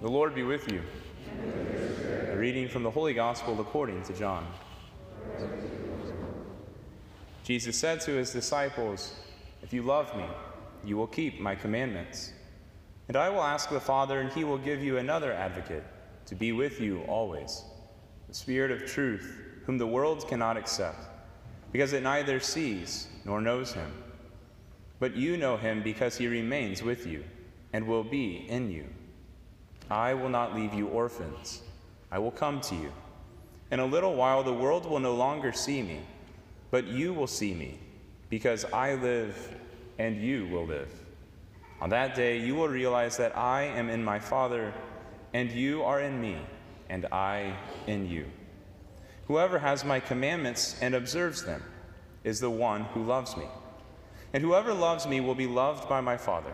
The Lord be with you. A reading from the Holy Gospel according to John. Jesus said to his disciples, If you love me, you will keep my commandments. And I will ask the Father, and he will give you another advocate to be with you always, the Spirit of truth, whom the world cannot accept, because it neither sees nor knows him. But you know him because he remains with you and will be in you. I will not leave you orphans, I will come to you. In a little while, the world will no longer see me, but you will see me, because I live and you will live. On that day, you will realize that I am in my Father, and you are in me, and I in you. Whoever has my commandments and observes them is the one who loves me. And whoever loves me will be loved by my Father,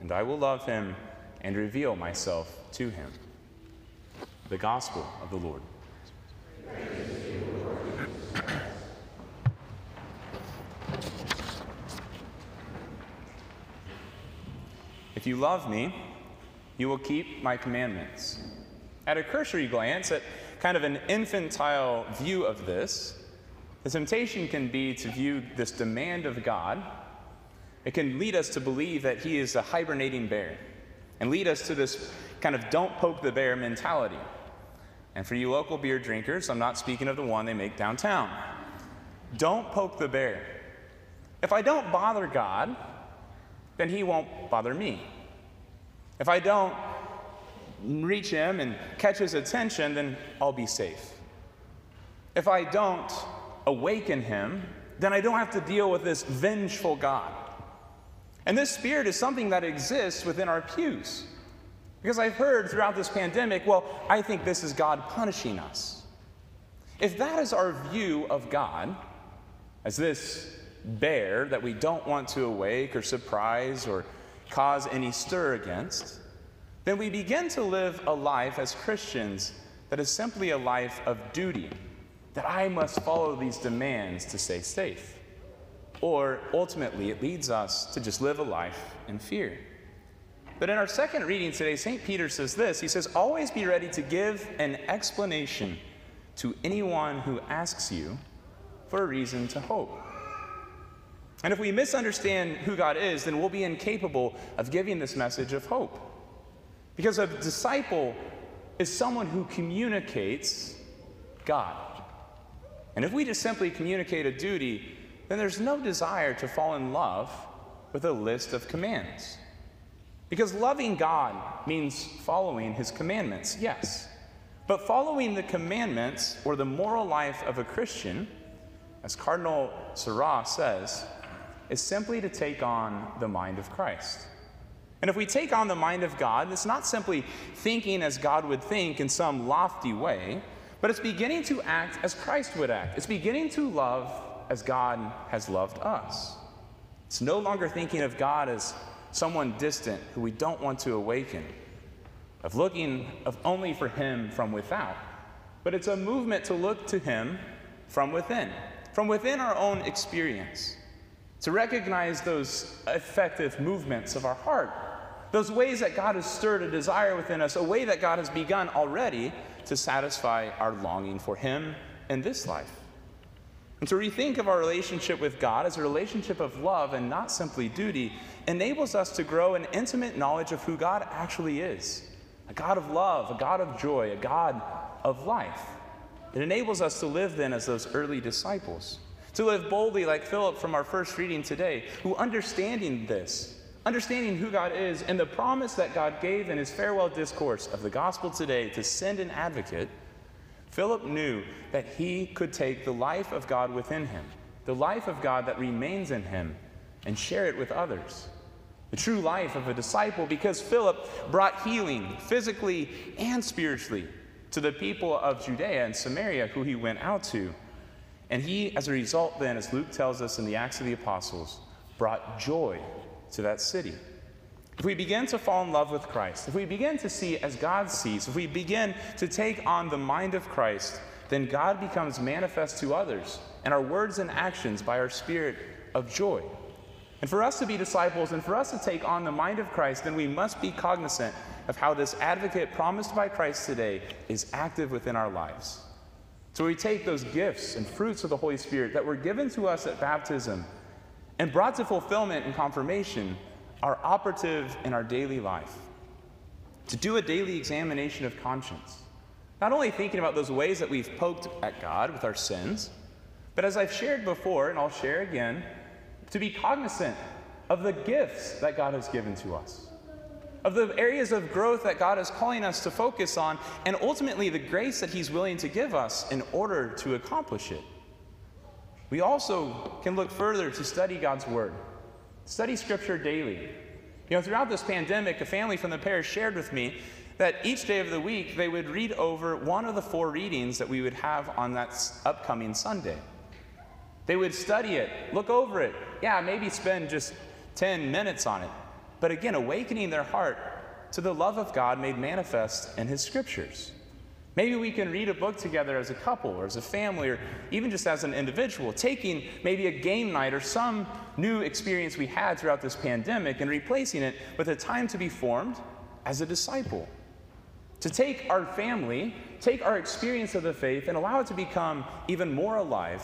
and I will love him and reveal myself to him. The Gospel of the Lord. If you love me, you will keep my commandments. At a cursory glance, at kind of an infantile view of this, the temptation can be to view this demand of God. It can lead us to believe that He is a hibernating bear and lead us to this kind of don't poke the bear mentality. And for you local beer drinkers, I'm not speaking of the one they make downtown. Don't poke the bear. If I don't bother God, then He won't bother me. If I don't reach Him and catch His attention, then I'll be safe. If I don't awaken Him, then I don't have to deal with this vengeful God. And this spirit is something that exists within our pews. Because I've heard throughout this pandemic, well, I think this is God punishing us. If that is our view of God, as this bear that we don't want to awake or surprise or cause any stir against, then we begin to live a life as Christians that is simply a life of duty, that I must follow these demands to stay safe. Or ultimately, it leads us to just live a life in fear. But in our second reading today, St. Peter says this He says, Always be ready to give an explanation to anyone who asks you for a reason to hope. And if we misunderstand who God is, then we'll be incapable of giving this message of hope. Because a disciple is someone who communicates God. And if we just simply communicate a duty, then there's no desire to fall in love with a list of commands. Because loving God means following his commandments, yes. But following the commandments or the moral life of a Christian, as Cardinal Sarah says, is simply to take on the mind of Christ. And if we take on the mind of God, it's not simply thinking as God would think in some lofty way, but it's beginning to act as Christ would act. It's beginning to love as God has loved us. It's no longer thinking of God as someone distant who we don't want to awaken, of looking of only for Him from without, but it's a movement to look to Him from within, from within our own experience, to recognize those effective movements of our heart, those ways that God has stirred a desire within us, a way that God has begun already to satisfy our longing for Him in this life. And to rethink of our relationship with God as a relationship of love and not simply duty enables us to grow an intimate knowledge of who God actually is a God of love, a God of joy, a God of life. It enables us to live then as those early disciples, to live boldly like Philip from our first reading today, who understanding this, understanding who God is, and the promise that God gave in his farewell discourse of the gospel today to send an advocate Philip knew that he could take the life of God within him, the life of God that remains in him, and share it with others. The true life of a disciple, because Philip brought healing physically and spiritually to the people of Judea and Samaria who he went out to. And he, as a result, then, as Luke tells us in the Acts of the Apostles, brought joy to that city. If we begin to fall in love with Christ, if we begin to see as God sees, if we begin to take on the mind of Christ, then God becomes manifest to others, and our words and actions by our spirit of joy. And for us to be disciples and for us to take on the mind of Christ, then we must be cognizant of how this advocate promised by Christ today is active within our lives. So we take those gifts and fruits of the Holy Spirit that were given to us at baptism and brought to fulfillment and confirmation are operative in our daily life. To do a daily examination of conscience. Not only thinking about those ways that we've poked at God with our sins, but as I've shared before, and I'll share again, to be cognizant of the gifts that God has given to us, of the areas of growth that God is calling us to focus on, and ultimately the grace that He's willing to give us in order to accomplish it. We also can look further to study God's Word, study Scripture daily. You know, throughout this pandemic, a family from the parish shared with me that each day of the week they would read over one of the four readings that we would have on that upcoming Sunday. They would study it, look over it, yeah, maybe spend just 10 minutes on it. But again, awakening their heart to the love of God made manifest in His scriptures. Maybe we can read a book together as a couple or as a family or even just as an individual, taking maybe a game night or some new experience we had throughout this pandemic and replacing it with a time to be formed as a disciple. To take our family, take our experience of the faith, and allow it to become even more alive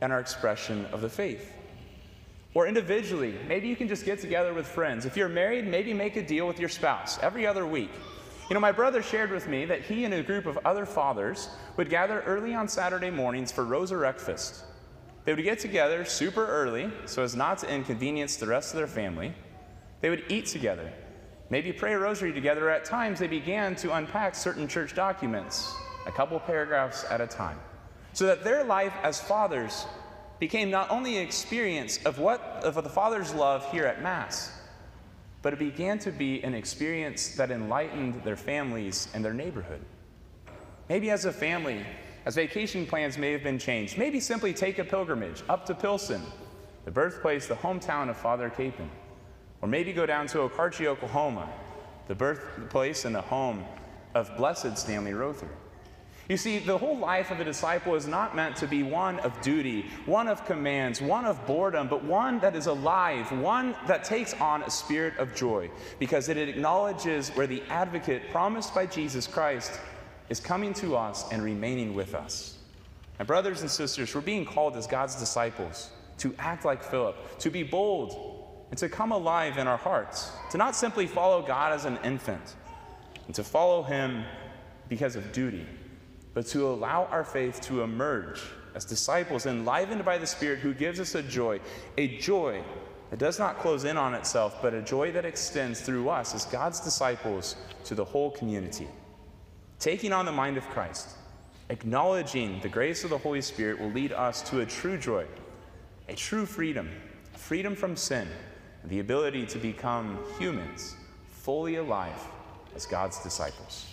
in our expression of the faith. Or individually, maybe you can just get together with friends. If you're married, maybe make a deal with your spouse every other week. You know, my brother shared with me that he and a group of other fathers would gather early on Saturday mornings for Rosareckfast. They would get together super early so as not to inconvenience the rest of their family. They would eat together, maybe pray a rosary together. At times, they began to unpack certain church documents, a couple paragraphs at a time, so that their life as fathers became not only an experience of what of the Father's love here at Mass, but it began to be an experience that enlightened their families and their neighborhood. Maybe as a family, as vacation plans may have been changed, maybe simply take a pilgrimage up to Pilsen, the birthplace, the hometown of Father Kapaun. Or maybe go down to Okarche, Oklahoma, the birthplace and the home of Blessed Stanley Rother. You see, the whole life of a disciple is not meant to be one of duty, one of commands, one of boredom, but one that is alive, one that takes on a spirit of joy, because it acknowledges where the advocate promised by Jesus Christ is coming to us and remaining with us. My brothers and sisters, we're being called as God's disciples to act like Philip, to be bold, and to come alive in our hearts, to not simply follow God as an infant, and to follow Him because of duty but to allow our faith to emerge as disciples enlivened by the Spirit who gives us a joy, a joy that does not close in on itself, but a joy that extends through us as God's disciples to the whole community. Taking on the mind of Christ, acknowledging the grace of the Holy Spirit will lead us to a true joy, a true freedom, freedom from sin, the ability to become humans fully alive as God's disciples.